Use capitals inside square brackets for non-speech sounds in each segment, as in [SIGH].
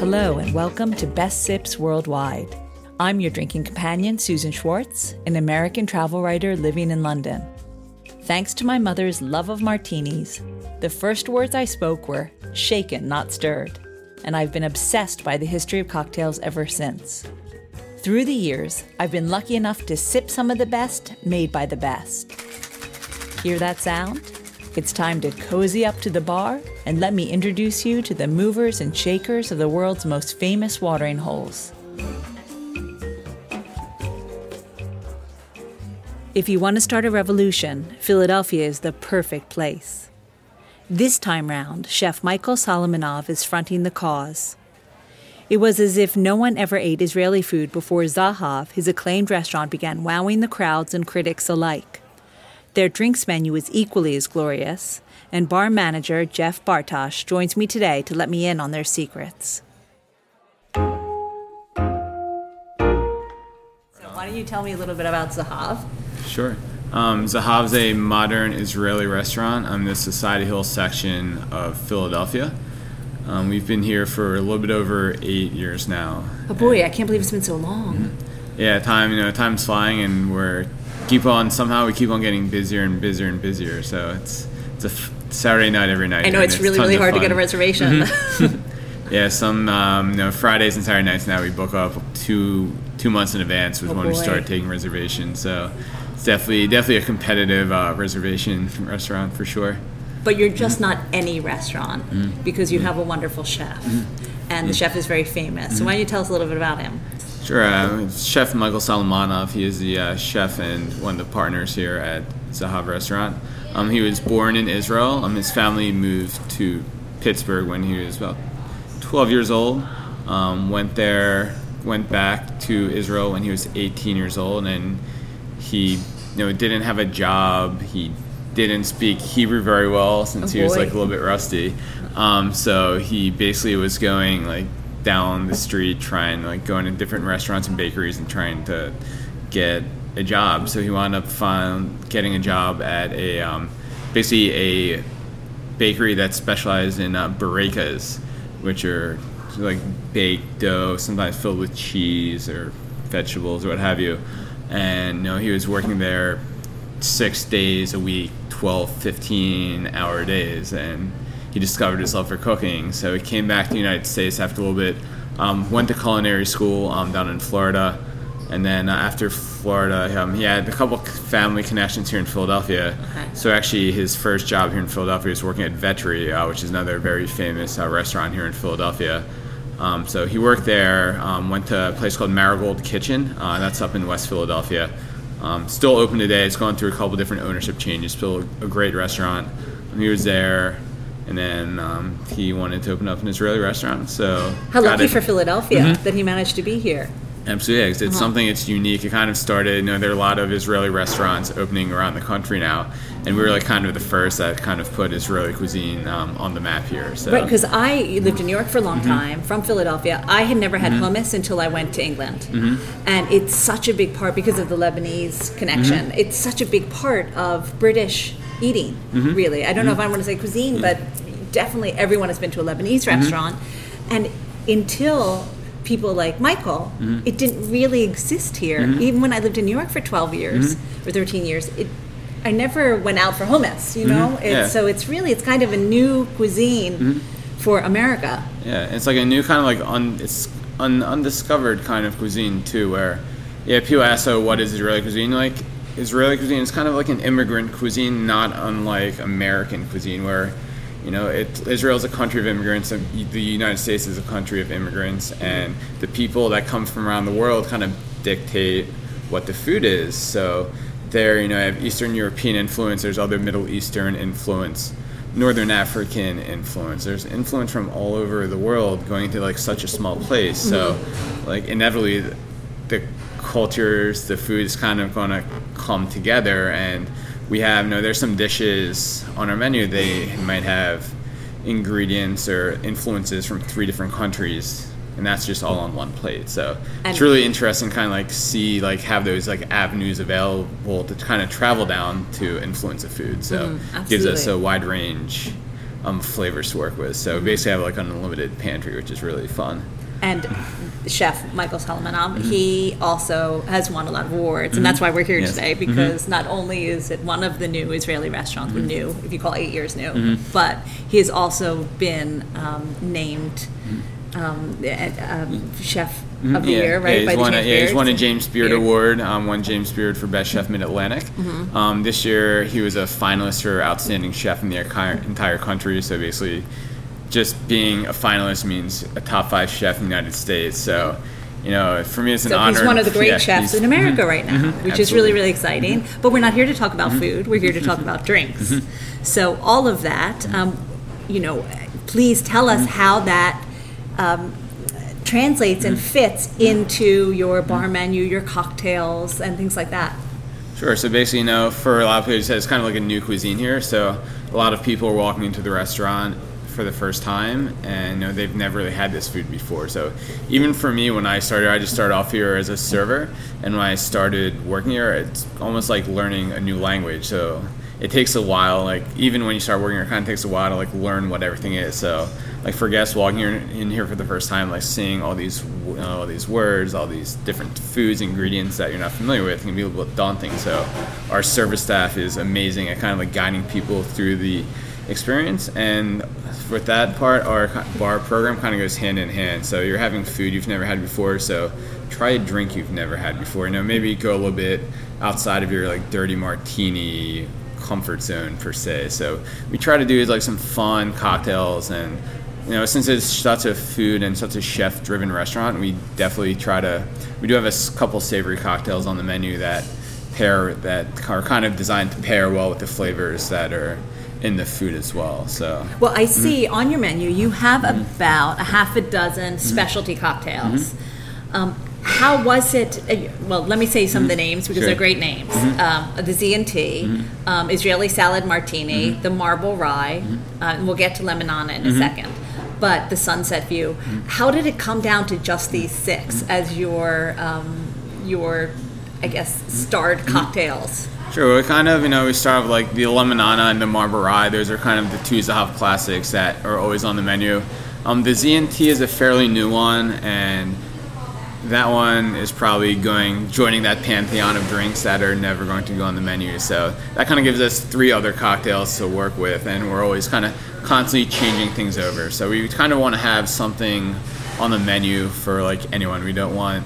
Hello, and welcome to Best Sips Worldwide. I'm your drinking companion, Susan Schwartz, an American travel writer living in London. Thanks to my mother's love of martinis, the first words I spoke were shaken, not stirred, and I've been obsessed by the history of cocktails ever since. Through the years, I've been lucky enough to sip some of the best made by the best. Hear that sound? It's time to cozy up to the bar and let me introduce you to the movers and shakers of the world's most famous watering holes. If you want to start a revolution, Philadelphia is the perfect place. This time round, Chef Michael Solomonov is fronting the cause. It was as if no one ever ate Israeli food before Zahav, his acclaimed restaurant, began wowing the crowds and critics alike. Their drinks menu is equally as glorious, and bar manager Jeff Bartosh joins me today to let me in on their secrets. So, why don't you tell me a little bit about Zahav? Sure. Um, Zahav's a modern Israeli restaurant on the Society Hill section of Philadelphia. Um, we've been here for a little bit over eight years now. Oh boy, I can't believe it's been so long. Mm-hmm. Yeah, time you know time's flying, and we're keep on somehow we keep on getting busier and busier and busier. So it's it's a f- Saturday night every night. I know it's, it's really really hard to get a reservation. Mm-hmm. [LAUGHS] [LAUGHS] yeah, some um, you know Fridays and Saturday nights now we book up two two months in advance was oh when boy. we start taking reservations. So it's definitely definitely a competitive uh, reservation [LAUGHS] restaurant for sure. But you're just mm-hmm. not any restaurant mm-hmm. because you mm-hmm. have a wonderful chef, and the chef is very famous. So why don't you tell us a little bit about him? Sure. Uh, chef Michael Solomonov. He is the uh, chef and one of the partners here at Zahav Restaurant. Um, he was born in Israel. Um, his family moved to Pittsburgh when he was about 12 years old. Um, went there, went back to Israel when he was 18 years old, and he, you know, didn't have a job. He didn't speak Hebrew very well since oh he was like a little bit rusty. Um, so he basically was going like down the street trying like going to different restaurants and bakeries and trying to get a job. So he wound up find, getting a job at a um, basically a bakery that specialized in uh, barekas, which are like baked dough, sometimes filled with cheese or vegetables or what have you. And you know, he was working there six days a week, 12, 15 hour days, and he discovered his love for cooking. So he came back to the United States after a little bit, um, went to culinary school um, down in Florida, and then uh, after Florida, um, he had a couple family connections here in Philadelphia. Okay. So actually, his first job here in Philadelphia was working at Vetri, uh, which is another very famous uh, restaurant here in Philadelphia. Um, so he worked there, um, went to a place called Marigold Kitchen, uh, that's up in West Philadelphia. Um, still open today. It's gone through a couple different ownership changes. Still a great restaurant. He was there and then um, he wanted to open up an Israeli restaurant. So how lucky it. for Philadelphia mm-hmm. that he managed to be here. Absolutely, it's uh-huh. something that's unique. It kind of started. You know, there are a lot of Israeli restaurants opening around the country now, and we were like kind of the first that kind of put Israeli cuisine um, on the map here. So. Right, because I lived in New York for a long mm-hmm. time, from Philadelphia. I had never had mm-hmm. hummus until I went to England, mm-hmm. and it's such a big part because of the Lebanese connection. Mm-hmm. It's such a big part of British eating, mm-hmm. really. I don't know if I want to say cuisine, but definitely everyone has been to a Lebanese mm-hmm. restaurant. And until people like Michael, mm-hmm. it didn't really exist here. Mm-hmm. Even when I lived in New York for 12 years mm-hmm. or 13 years, it, I never went out for hummus, you know? Mm-hmm. It's, yeah. So it's really, it's kind of a new cuisine mm-hmm. for America. Yeah, it's like a new kind of like, un, it's un, undiscovered kind of cuisine too, where, yeah, people ask, so what is Israeli cuisine? Like, Israeli cuisine is kind of like an immigrant cuisine, not unlike American cuisine, where you know, it, Israel is a country of immigrants, the United States is a country of immigrants, and the people that come from around the world kind of dictate what the food is. So there, you know, I have Eastern European influence, there's other Middle Eastern influence, Northern African influence. There's influence from all over the world going to like such a small place. So, like inevitably, the cultures, the food is kind of going to come together and we have you know there's some dishes on our menu they might have ingredients or influences from three different countries and that's just all on one plate so and it's really interesting kind of like see like have those like avenues available to kind of travel down to influence the food so mm, gives us a wide range um, flavors to work with. So basically, I have like an unlimited pantry, which is really fun. And chef Michael Solomonov, he also has won a lot of awards, and that's why we're here Yes. today because not only is it one of the new Israeli restaurants, we're new, if you call eight years new, but he has also been um, named um, um, chef of the year, right? Yeah, by he's won, a, James yeah, he's Beard. won a James Beard Beard. Award. Um, won James Beard for Best Chef Mid Atlantic. Mm-hmm. Um, this year, he was a finalist for Outstanding Chef in the entire entire country. So basically, just being a finalist means a top five chef in the United States. So, you know, for me, it's an So honor. he's one of the great yeah, chefs in America right mm-hmm. now, which is really, really exciting. Mm-hmm. But we're not here to talk about mm-hmm. food. We're here to talk about drinks. So all of that, um, you know, please tell us how that um, translates and fits into your bar menu, your cocktails, and things like that. Sure. So basically, you know, for a lot of people, it's kind of like a new cuisine here. So a lot of people are walking into the restaurant for the first time, and you know, they've never really had this food before. So even for me, when I started, I just started off here as a server, and when I started working here, it's almost like learning a new language. So it takes a while. Like even when you start working here, it kind of takes a while to like learn what everything is. So like for guests walking here, in here for the first time, like seeing all these you know, all these words, all these different foods, ingredients that you're not familiar with can be a little daunting. So our service staff is amazing at kind of like guiding people through the experience. And with that part, our bar program kind of goes hand in hand. So you're having food you've never had before. So try a drink you've never had before. You know, maybe go a little bit outside of your like dirty martini comfort zone per se. So we try to do like some fun cocktails and you know since it's such a food and such a chef driven restaurant, we definitely try to we do have a couple savory cocktails on the menu that pair that are kind of designed to pair well with the flavors that are in the food as well. So Well, I see mm-hmm. on your menu you have mm-hmm. about a half a dozen mm-hmm. specialty cocktails. Um, how was it? uh, Well, let me say some of the names because Sure. they're great names. Um, the Z and T, um, Israeli salad martini, the marble rye, uh, and we'll get to lemonana in a second. But the sunset view. How did it come down to just these six as your um, your, I guess, starred cocktails? Sure, we kind of, you know, we start with like the Lemonana and the Marble Rye. Those are kind of the two Zahav classics that are always on the menu. Um, the ZNT is a fairly new one, and that one is probably going joining that pantheon of drinks that are never going to go on the menu. So that kind of gives us three other cocktails to work with, and we're always kind of constantly changing things over. So we kind of want to have something on the menu for like anyone. We don't want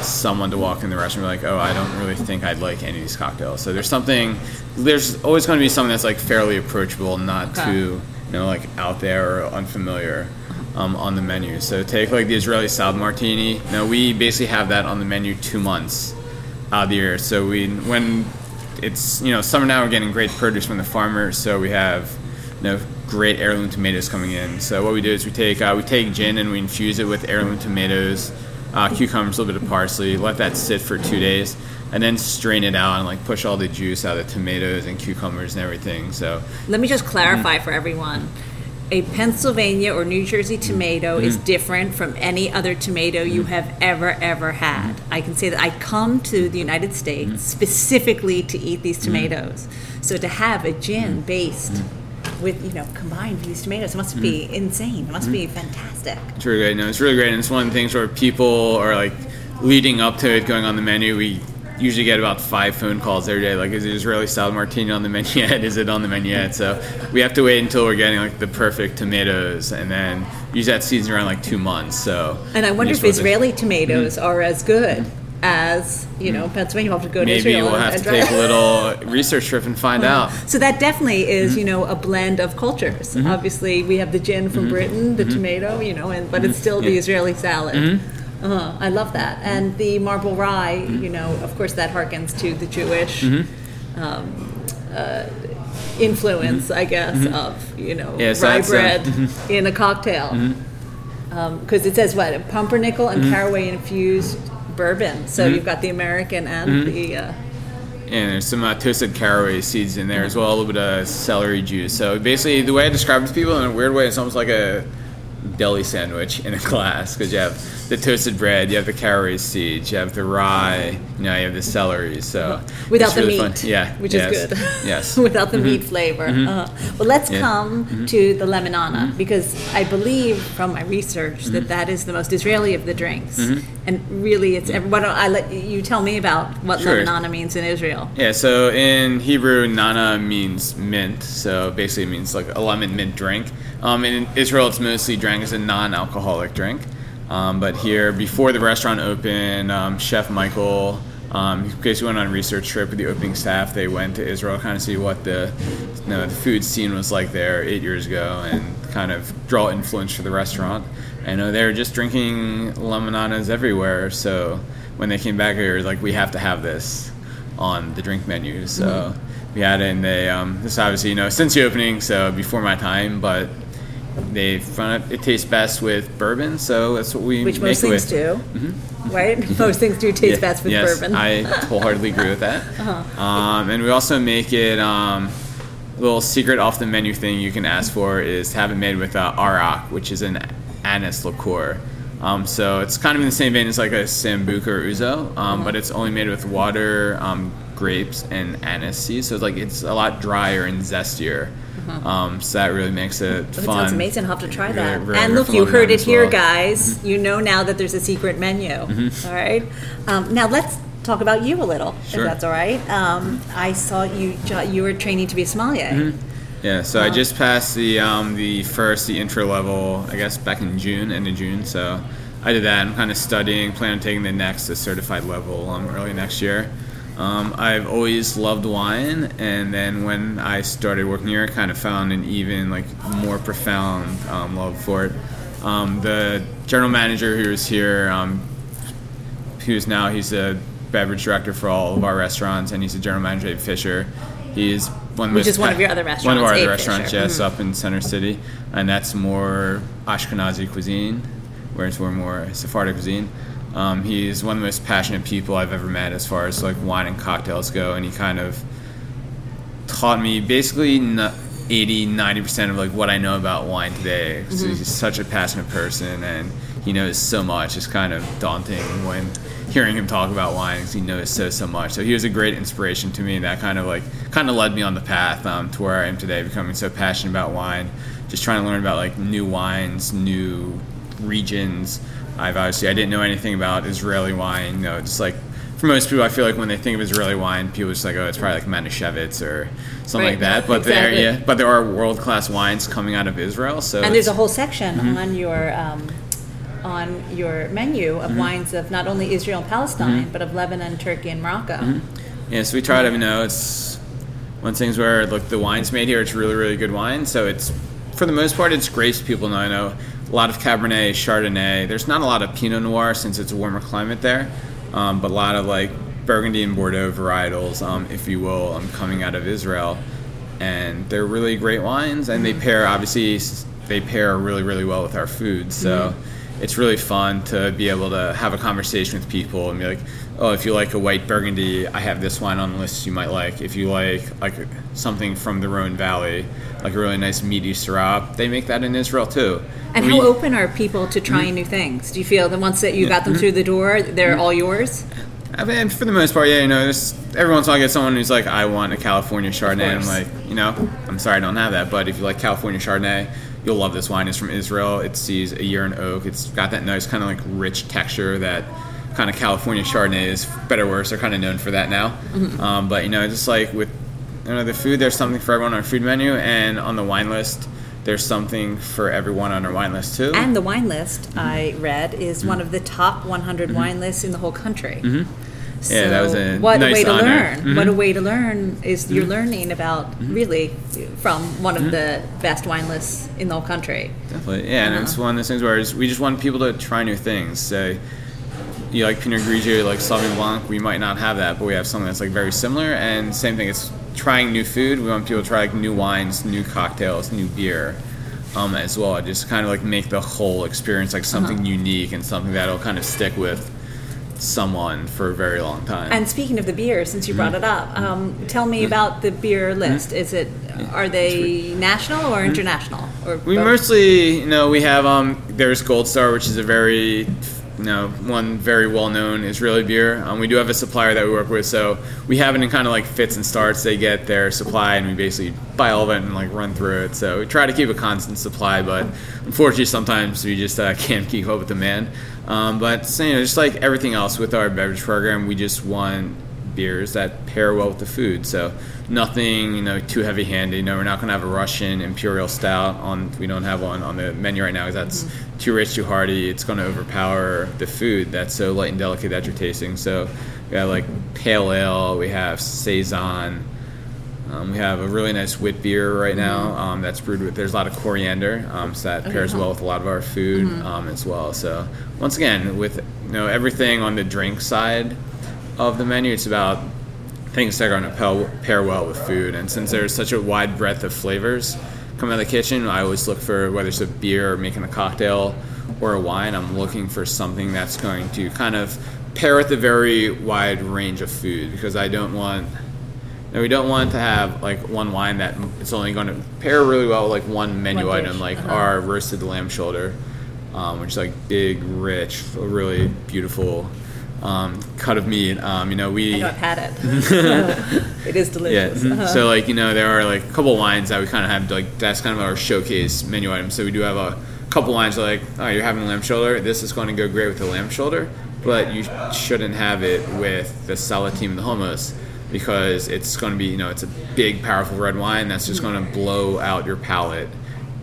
someone to walk in the restaurant and be like, oh, I don't really think I'd like any of these cocktails. So there's something, there's always going to be something that's like fairly approachable, not Okay. too, you know, like out there or unfamiliar um, on the menu. So take like the Israeli salad martini. Now we basically have that on the menu two months out of the year. So we, when it's, you know, summer now we're getting great produce from the farmers. So we have, you know, great heirloom tomatoes coming in. So what we do is we take, uh, we take gin and we infuse it with heirloom tomatoes uh, cucumbers, a little bit of parsley, let that sit for two days, and then strain it out and like push all the juice out of the tomatoes and cucumbers and everything. So Let me just clarify Mm. for everyone. A Pennsylvania or New Jersey tomato is Mm. different from any other tomato you have ever, ever had. I can say that I come to the United States Mm. specifically to eat these tomatoes. So to have a gin based with, you know, combined these tomatoes, it must be mm-hmm. insane. It must be mm-hmm. fantastic. it's really great. No, it's really great, and it's one of the things where people are like leading up to it going on the menu. We usually get about five phone calls every day. Like, is the Israeli salad martini on the menu yet? Is it on the menu yet? So we have to wait until we're getting like the perfect tomatoes, and then use that season around like two months. So And I wonder if Israeli tomatoes mm-hmm. are as good as, you know, Pennsylvania. We'll have to go to Maybe Israel we'll and- have and to take a little [LAUGHS] research trip and find out. So that definitely is, you know, a blend of cultures. Mm-hmm. Obviously, we have the gin from Britain, the tomato, you know, and but it's still the. Mm-hmm. Israeli salad. Uh, I love that, and the marble rye. You know, of course, that harkens to the Jewish Mm-hmm. um, uh, influence, I guess, of you know Yeah, so rye bread in a cocktail. Because it says what pumpernickel and caraway infused bourbon. So you've got the American and the. Uh, And there's some uh, toasted caraway seeds in there as well, a little bit of celery juice. So basically, the way I describe it to people in a weird way, it's almost like a deli sandwich in a [LAUGHS] glass because you have the toasted bread, you have the caraway seeds, you have the rye, know, you have the celery. So uh-huh. without it's the really meat, fun. yeah, which yes, is good. Yes, [LAUGHS] without the mm-hmm. meat flavor. Uh, well, let's Yeah. come mm-hmm. to the lemonana because I believe from my research that that is the most Israeli of the drinks, and really, it's. Why don't I let you tell me about what Sure. lemonana means in Israel? Yeah, so in Hebrew, nana means mint, so basically it means like a lemon mint drink. Um, in Israel, it's mostly drank as a non-alcoholic drink. Um, but here, before the restaurant opened, um, Chef Michael, um, he basically went on a research trip with the opening staff. They went to Israel, kind of see what the, you know, the food scene was like there eight years ago, and kind of draw influence for the restaurant. I know they were just drinking lemonanas everywhere, so when they came back here, like we have to have this on the drink menu. So we had it, and they um, this obviously you know since the opening, so before my time, but they found it, it tastes best with bourbon, so that's what we make. Which make most it things with. do, right? [LAUGHS] Most things do taste Yeah, best with yes, bourbon. Uh-huh. I wholeheartedly agree with that. [LAUGHS] Um, and we also make it um, a little secret off the menu thing you can ask for is to have it made with uh, arak, which is an anise liqueur. Um, so it's kind of in the same vein as like a sambuca or ouzo, um, Uh-huh. but it's only made with water, um, grapes, and anise seeds. So it's like it's a lot drier and zestier. Um, so that really makes it Uh-huh. That sounds amazing. I'll have to try that. very and look, you heard it as here, well. guys. You know now that there's a secret menu. Mm-hmm. All right. Um, now let's talk about you a little, Sure. if that's all right. Um, I saw you. You were training to be a sommelier. Mm-hmm. Yeah, so I just passed the um, the first the intro level, I guess back in June, end of June. So I did that. I'm kind of studying, plan on taking the next, the certified level um, early next year. Um, I've always loved wine, and then when I started working here, I kind of found an even like more profound um, love for it. Um, the general manager who was here, um, who's now he's a beverage director for all of our restaurants, and he's a general manager at Fisher. He's one of Which is one of your other restaurants. One of our other restaurants, Fisher. yes, up in Center City, and that's more Ashkenazi cuisine, whereas we're more Sephardic cuisine. Um, he's one of the most passionate people I've ever met as far as like wine and cocktails go, and he kind of taught me basically n- 80 90% of like what i know about wine today. 'Cause he's such a passionate person and he knows so much. It's kind of daunting when hearing him talk about wine because he knows so so much. So he was a great inspiration to me that kind of like kind of led me on the path um, to where i am today becoming so passionate about wine just trying to learn about like new wines new regions i've obviously i didn't know anything about israeli wine you know just like for most people, I feel like when they think of Israeli wine, people are just like, oh, it's probably like Manischewitz or something Right. like that. But Exactly. there, yeah, but there are world class wines coming out of Israel. So And there's a whole section Mm-hmm. on your um, on your menu Mm-hmm. of wines of not only Israel and Palestine, but of Lebanon, Turkey, and Morocco. Mm-hmm. yeah. So we try to, you know, it's one of things where look, the wine's made here. It's really, really good wine. So it's for the most part, it's grapes. People know. I know a lot of Cabernet, Chardonnay. There's not a lot of Pinot Noir since it's a warmer climate there, um, but a lot of like Burgundy and Bordeaux varietals, um, if you will, um, coming out of Israel, and they're really great wines. And they pair obviously they pair really, really well with our food. So. It's really fun to be able to have a conversation with people and be like, "Oh, if you like a white Burgundy, I have this wine on the list you might like. If you like like something from the Rhone Valley, like a really nice meaty Syrah, they make that in Israel too." And We- how open are people to trying new things? Do you feel that once that you got Mm-hmm. them through the door, they're all yours? I mean, for the most part, yeah, you know, every once in a while I get someone who's like, I want a California Chardonnay. And I'm like, you know, I'm sorry I don't have that, but if you like California Chardonnay, you'll love this wine. It's from Israel. It sees a year in oak. It's got that nice kind of like rich texture that kind of California Chardonnay is better or worse. They're kind of known for that now. Um, but, you know, just like with you know, the food, there's something for everyone on our food menu. And on the wine list, there's something for everyone on our wine list too. And the wine list I read is Mm-hmm. one of the top 100 wine lists in the whole country. Yeah, that was a what nice a way to honor. learn! Mhm. What a way to learn is you're learning about Mm-hmm. really from one of the best wine lists in the whole country. Definitely, yeah, and it's one of those things where we just want people to try new things. So, you like Pinot Grigio, you like Sauvignon Blanc, we might not have that, but we have something that's like very similar. And same thing, it's trying new food. We want people to try like new wines, new cocktails, new beer, um, as well. Just kind of like make the whole experience like something unique and something that'll kind of stick with someone for a very long time. And speaking of the beer, since you brought Mm-hmm. it up, um, tell me about the beer list. Is it are they national or international or Mm-hmm. We both? mostly, you know, we have um. There's Gold Star, which is a very, you know, one very well-known Israeli beer. Um, we do have a supplier that we work with, so we have it in kind of like fits and starts. They get their supply, and we basically buy all of it and like run through it. So we try to keep a constant supply, but unfortunately, sometimes we just uh, [LAUGHS] can't keep up with demand. Um, but you know, just like everything else with our beverage program, we just want beers that pair well with the food. So nothing, you know, too heavy-handed. You know, we're not going to have a Russian imperial stout on. We don't have one on the menu right now because that's too rich, too hearty. It's going to overpower the food that's so light and delicate that you're tasting. So we have like pale ale. We have saison. Um, we have a really nice wit beer right now um, that's brewed with. There's a lot of coriander, um, so that pairs well with a lot of our food um, as well. So once again, with you know everything on the drink side of the menu, it's about things that are going to pair, well with food. And since there's such a wide breadth of flavors coming out of the kitchen, I always look for whether it's a beer or making a cocktail or a wine. I'm looking for something that's going to kind of pair with a very wide range of food because I don't want. No, we don't want to have like one wine that it's only going to pair really well with like one menu One item, like uh-huh. our roasted lamb shoulder, um, which is like big, rich, really beautiful um, cut of meat. Um, you know, we I know I've had it. [LAUGHS] it is delicious. mhm. Uh-huh. So like you know there are like a couple wines that we kind of have like that's kind of our showcase menu item. So we do have a couple wines that like oh you're having lamb shoulder. This is going to go great with the lamb shoulder, but you shouldn't have it with the salatim and the hummus because it's going to be you know it's a big powerful red wine that's just going to blow out your palate.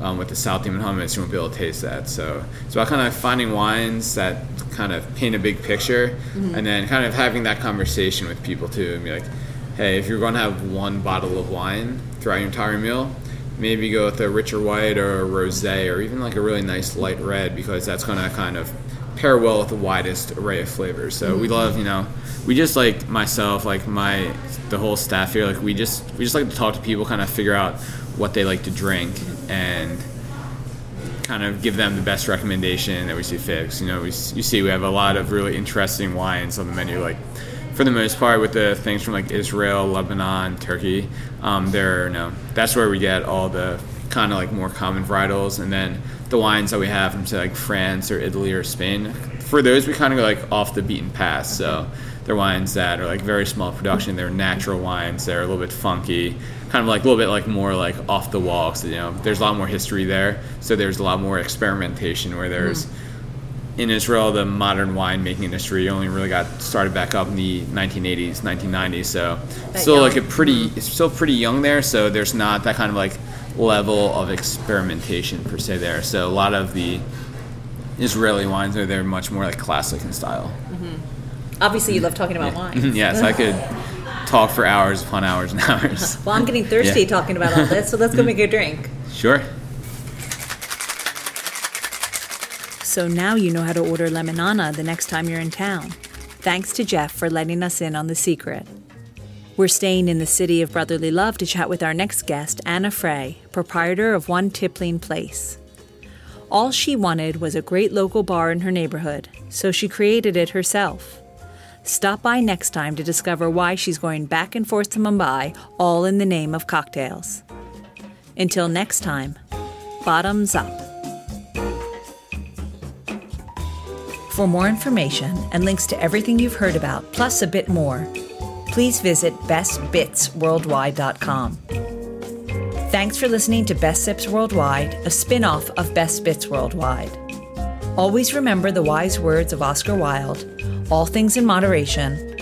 Um, with the salatim and hummus, you won't be able to taste that. So it's about kind of finding wines that kind of paint a big picture, and then kind of having that conversation with people too, and be like, hey, if you're going to have one bottle of wine throughout your entire meal, maybe go with a richer white or a rosé or even like a really nice light red because that's going to kind of pair well with the widest array of flavors. So we love, you know, we just like myself, like my the whole staff here, like we just we just like to talk to people, kind of figure out what they like to drink and kind of give them the best recommendation that we see. 'Cause, You know, we, you see we have a lot of really interesting wines on the menu. Like for the most part, with the things from like Israel, Lebanon, Turkey, um, they're you know that's where we get all the kind of like more common varietals, and then the wines that we have from say like France or Italy or Spain. For those, we kind of go like off the beaten path. So they're wines that are like very small production. They're natural wines. They're a little bit funky, kind of like a little bit like more like off the wall. So you know, there's a lot more history there. So there's a lot more experimentation where there's mm-hmm. in Israel the modern winemaking industry only really got started back up in the 1980s, 1990s. So That still like a pretty, mm-hmm. it's still pretty young there. So there's not that kind of like level of experimentation per se there. So a lot of the Israeli wines are they're much more like classic in style. Mm-hmm. Obviously, you love talking about wine. Mm-hmm. yes, I could talk for hours upon hours and [LAUGHS] hours. Well, I'm getting thirsty Yeah. talking about all this, so let's go make a [LAUGHS] drink. Sure. So now you know how to order Lemonana the next time you're in town. Thanks to Jeff for letting us in on the secret. We're staying in the city of brotherly love to chat with our next guest, Anna Frey, proprietor of One Tippling Place. All she wanted was a great local bar in her neighborhood, so she created it herself. Stop by next time to discover why she's going back and forth to Mumbai, all in the name of cocktails. Until next time, bottoms up. For more information and links to everything you've heard about, plus a bit more, please visit bestbitsworldwide.com. Thanks for listening to Best Sips Worldwide, a spin off of Best Bits Worldwide. Always remember the wise words of Oscar Wilde all things in moderation,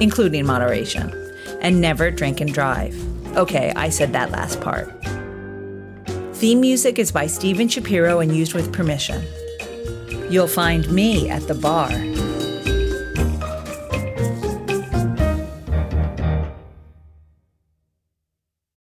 including moderation, and never drink and drive. Okay, I said that last part. Theme music is by Steven Shapiro and used with permission. You'll find me at the bar